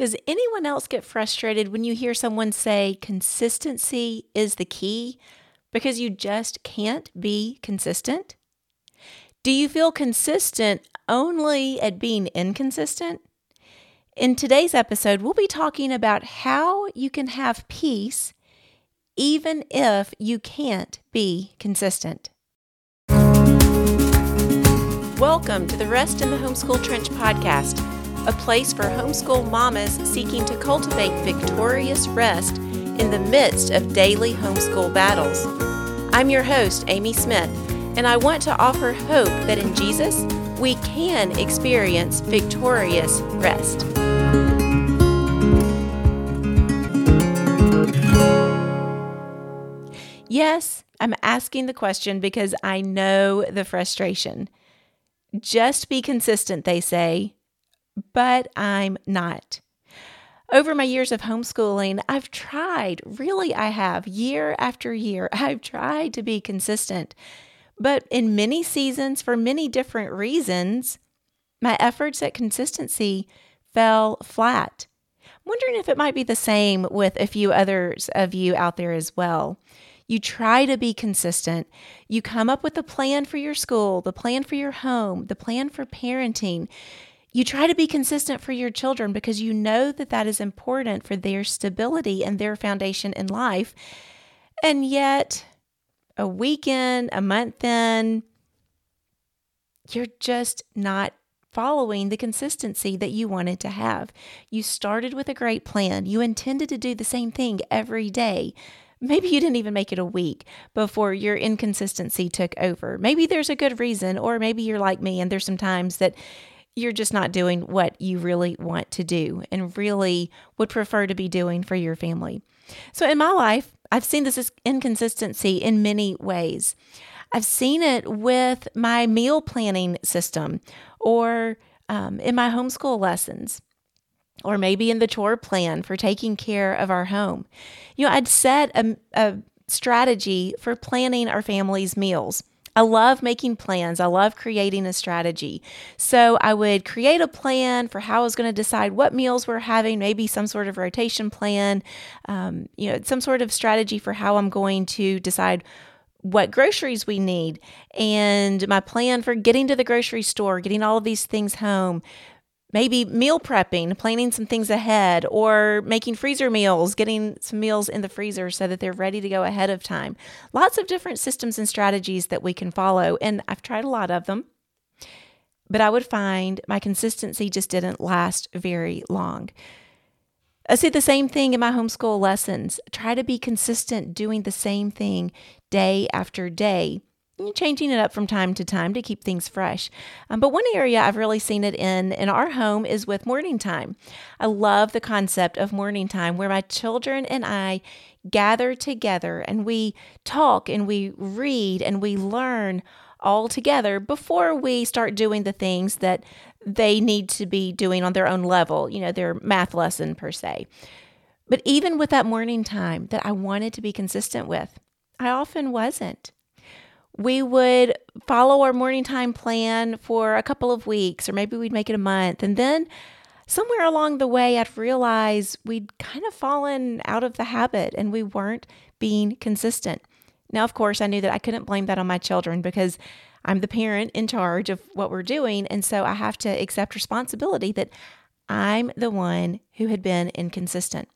Does anyone else get frustrated when you hear someone say consistency is the key because you just can't be consistent? Do you feel consistent only at being inconsistent? In today's episode, we'll be talking about how you can have peace even if you can't be consistent. Welcome to the Rest in the Homeschool Trench podcast, a place for homeschool mamas seeking to cultivate victorious rest in the midst of daily homeschool battles. I'm your host, Amy Smith and I want to offer hope that in Jesus we can experience victorious rest. Yes, I'm asking the question because I know the frustration. Just be consistent, they say, but I'm not. Over my years of homeschooling, I've tried, really, I have, year after year, I've tried to be consistent. But in many seasons, for many different reasons, my efforts at consistency fell flat. I'm wondering if it might be the same with a few others of you out there as well. You try to be consistent. You come up with a plan for your school, the plan for your home, the plan for parenting. You try to be consistent for your children because you know that that is important for their stability and their foundation in life. And yet, a weekend, a month in, you're just not following the consistency that you wanted to have. You started with a great plan. You intended to do the same thing every day. Maybe you didn't even make it a week before your inconsistency took over. Maybe there's a good reason, or maybe you're like me and there's some times that you're just not doing what you really want to do and really would prefer to be doing for your family. So in my life, I've seen this inconsistency in many ways. I've seen it with my meal planning system or um, in my homeschool lessons or maybe in the chore plan for taking care of our home. You know, I'd set a, a strategy for planning our family's meals. I love making plans. I love creating a strategy. So I would create a plan for how I was going to decide what meals we're having, maybe some sort of rotation plan, um, you know, some sort of strategy for how I'm going to decide what groceries we need and my plan for getting to the grocery store, getting all of these things home, maybe meal prepping, planning some things ahead, or making freezer meals, getting some meals in the freezer so that they're ready to go ahead of time. Lots of different systems and strategies that we can follow, and I've tried a lot of them. But I would find my consistency just didn't last very long. I see the same thing in my homeschool lessons. Try to be consistent doing the same thing day after day changing it up from time to time to keep things fresh. Um, but one area I've really seen it in in our home is with morning time. I love the concept of morning time where my children and I gather together and we talk and we read and we learn all together before we start doing the things that they need to be doing on their own level, you know, their math lesson per se. But even with that morning time that I wanted to be consistent with, I often wasn't we would follow our morning time plan for a couple of weeks, or maybe we'd make it a month. And then somewhere along the way, I'd realize we'd kind of fallen out of the habit and we weren't being consistent. Now, of course, I knew that I couldn't blame that on my children because I'm the parent in charge of what we're doing. And so I have to accept responsibility that I'm the one who had been inconsistent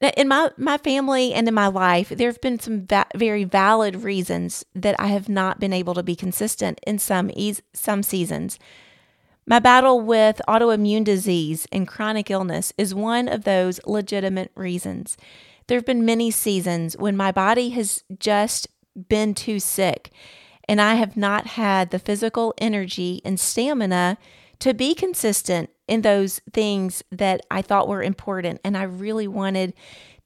in my my family and in my life there have been some va- very valid reasons that I have not been able to be consistent in some e- some seasons. My battle with autoimmune disease and chronic illness is one of those legitimate reasons. There have been many seasons when my body has just been too sick and I have not had the physical energy and stamina to be consistent in those things that I thought were important and I really wanted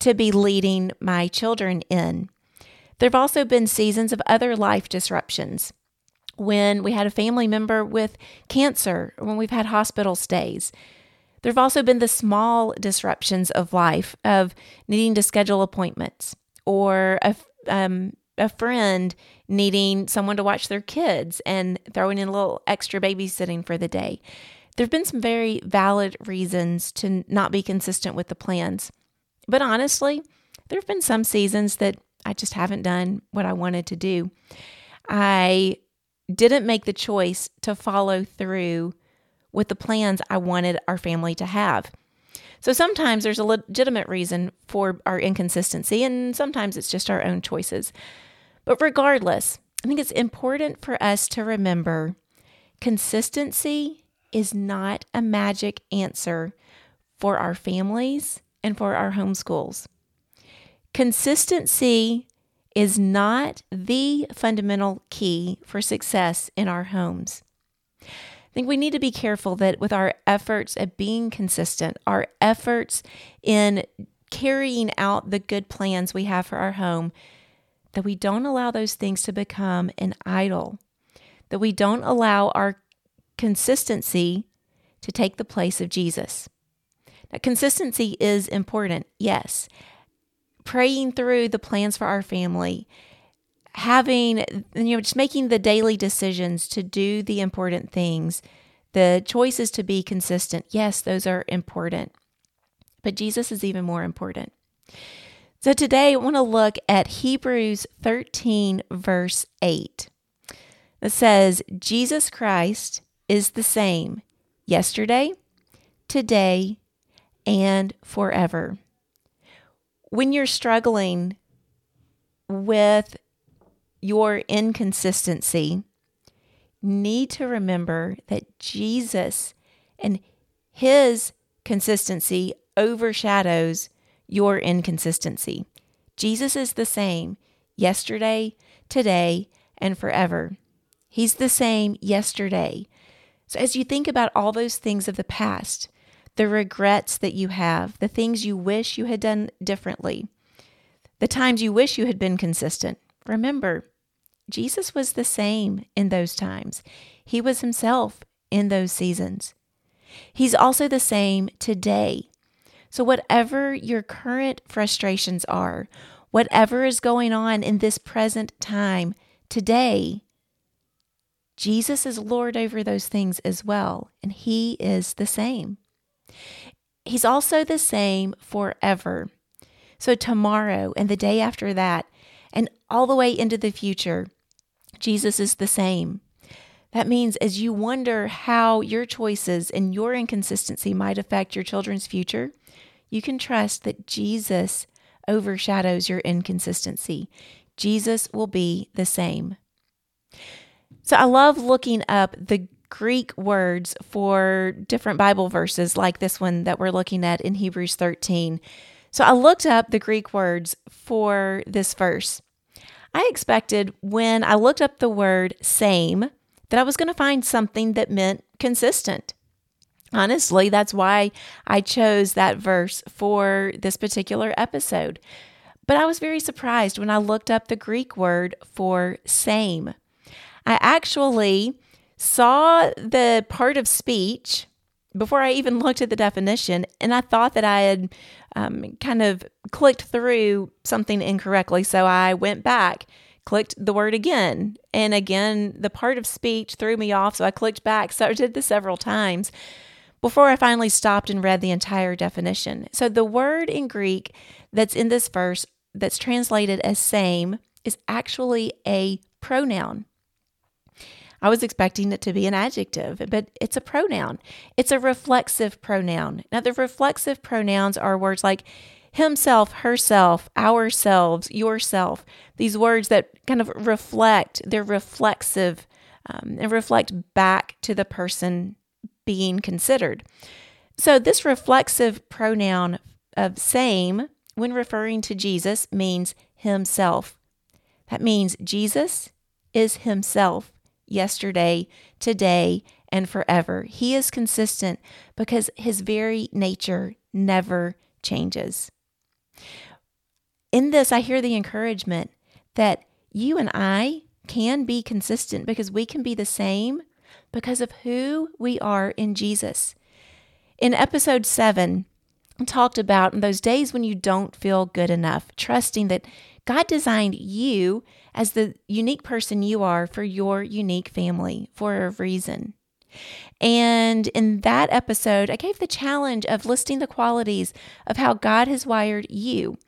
to be leading my children in. There have also been seasons of other life disruptions when we had a family member with cancer, when we've had hospital stays. There have also been the small disruptions of life of needing to schedule appointments or a, um, a friend needing someone to watch their kids and throwing in a little extra babysitting for the day. There have been some very valid reasons to not be consistent with the plans. But honestly, there have been some seasons that I just haven't done what I wanted to do. I didn't make the choice to follow through with the plans I wanted our family to have. So sometimes there's a legitimate reason for our inconsistency, and sometimes it's just our own choices. But regardless, I think it's important for us to remember consistency is not a magic answer for our families and for our homeschools. Consistency is not the fundamental key for success in our homes. I think we need to be careful that with our efforts at being consistent, our efforts in carrying out the good plans we have for our home, that we don't allow those things to become an idol, that we don't allow our consistency to take the place of Jesus. Now, consistency is important, yes. Praying through the plans for our family, having, you know, just making the daily decisions to do the important things, the choices to be consistent, yes, those are important. But Jesus is even more important. So today I want to look at Hebrews 13, verse 8. It says, Jesus Christ is the same yesterday, today, and forever. When you're struggling with your inconsistency, need to remember that Jesus and his consistency overshadows your inconsistency. Jesus is the same yesterday, today, and forever. He's the same yesterday, so, as you think about all those things of the past, the regrets that you have, the things you wish you had done differently, the times you wish you had been consistent, remember, Jesus was the same in those times. He was himself in those seasons. He's also the same today. So, whatever your current frustrations are, whatever is going on in this present time, today, Jesus is Lord over those things as well, and He is the same. He's also the same forever. So, tomorrow and the day after that, and all the way into the future, Jesus is the same. That means as you wonder how your choices and your inconsistency might affect your children's future, you can trust that Jesus overshadows your inconsistency. Jesus will be the same. So I love looking up the Greek words for different Bible verses like this one that we're looking at in Hebrews 13. So I looked up the Greek words for this verse. I expected when I looked up the word same that I was going to find something that meant consistent. Honestly, that's why I chose that verse for this particular episode. But I was very surprised when I looked up the Greek word for same. I actually saw the part of speech before I even looked at the definition, and I thought that I had um, kind of clicked through something incorrectly. So I went back, clicked the word again, and again, the part of speech threw me off. So I clicked back. So I did this several times before I finally stopped and read the entire definition. So the word in Greek that's in this verse that's translated as same is actually a pronoun. I was expecting it to be an adjective, but it's a pronoun. It's a reflexive pronoun. Now, the reflexive pronouns are words like himself, herself, ourselves, yourself. These words that kind of reflect, they're reflexive um, and reflect back to the person being considered. So, this reflexive pronoun of same, when referring to Jesus, means himself. That means Jesus is himself yesterday, today, and forever. He is consistent because his very nature never changes. In this, I hear the encouragement that you and I can be consistent because we can be the same because of who we are in Jesus. In episode seven, I talked about those days when you don't feel good enough, trusting that God designed you as the unique person you are for your unique family for a reason. And in that episode, I gave the challenge of listing the qualities of how God has wired you.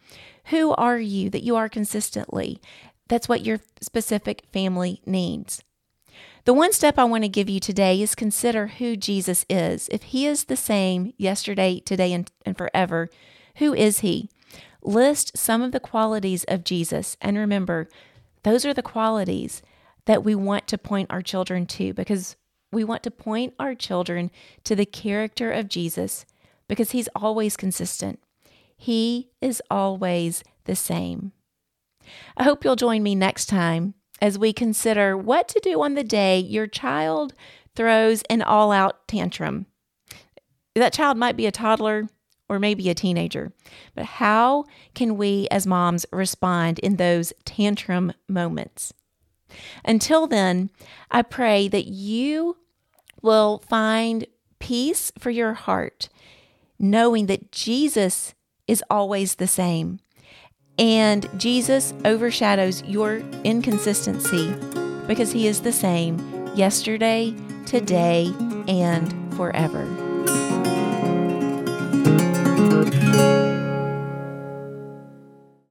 Who are you that you are consistently? That's what your specific family needs. The one step I want to give you today is consider who Jesus is. If he is the same yesterday, today, and, and forever, who is he? List some of the qualities of Jesus. And remember, those are the qualities that we want to point our children to because we want to point our children to the character of Jesus because he's always consistent. He is always the same. I hope you'll join me next time as we consider what to do on the day your child throws an all out tantrum. That child might be a toddler or maybe a teenager, but how can we as moms respond in those tantrum moments? Until then, I pray that you will find peace for your heart, knowing that Jesus is always the same. And Jesus overshadows your inconsistency because he is the same yesterday, today, and forever.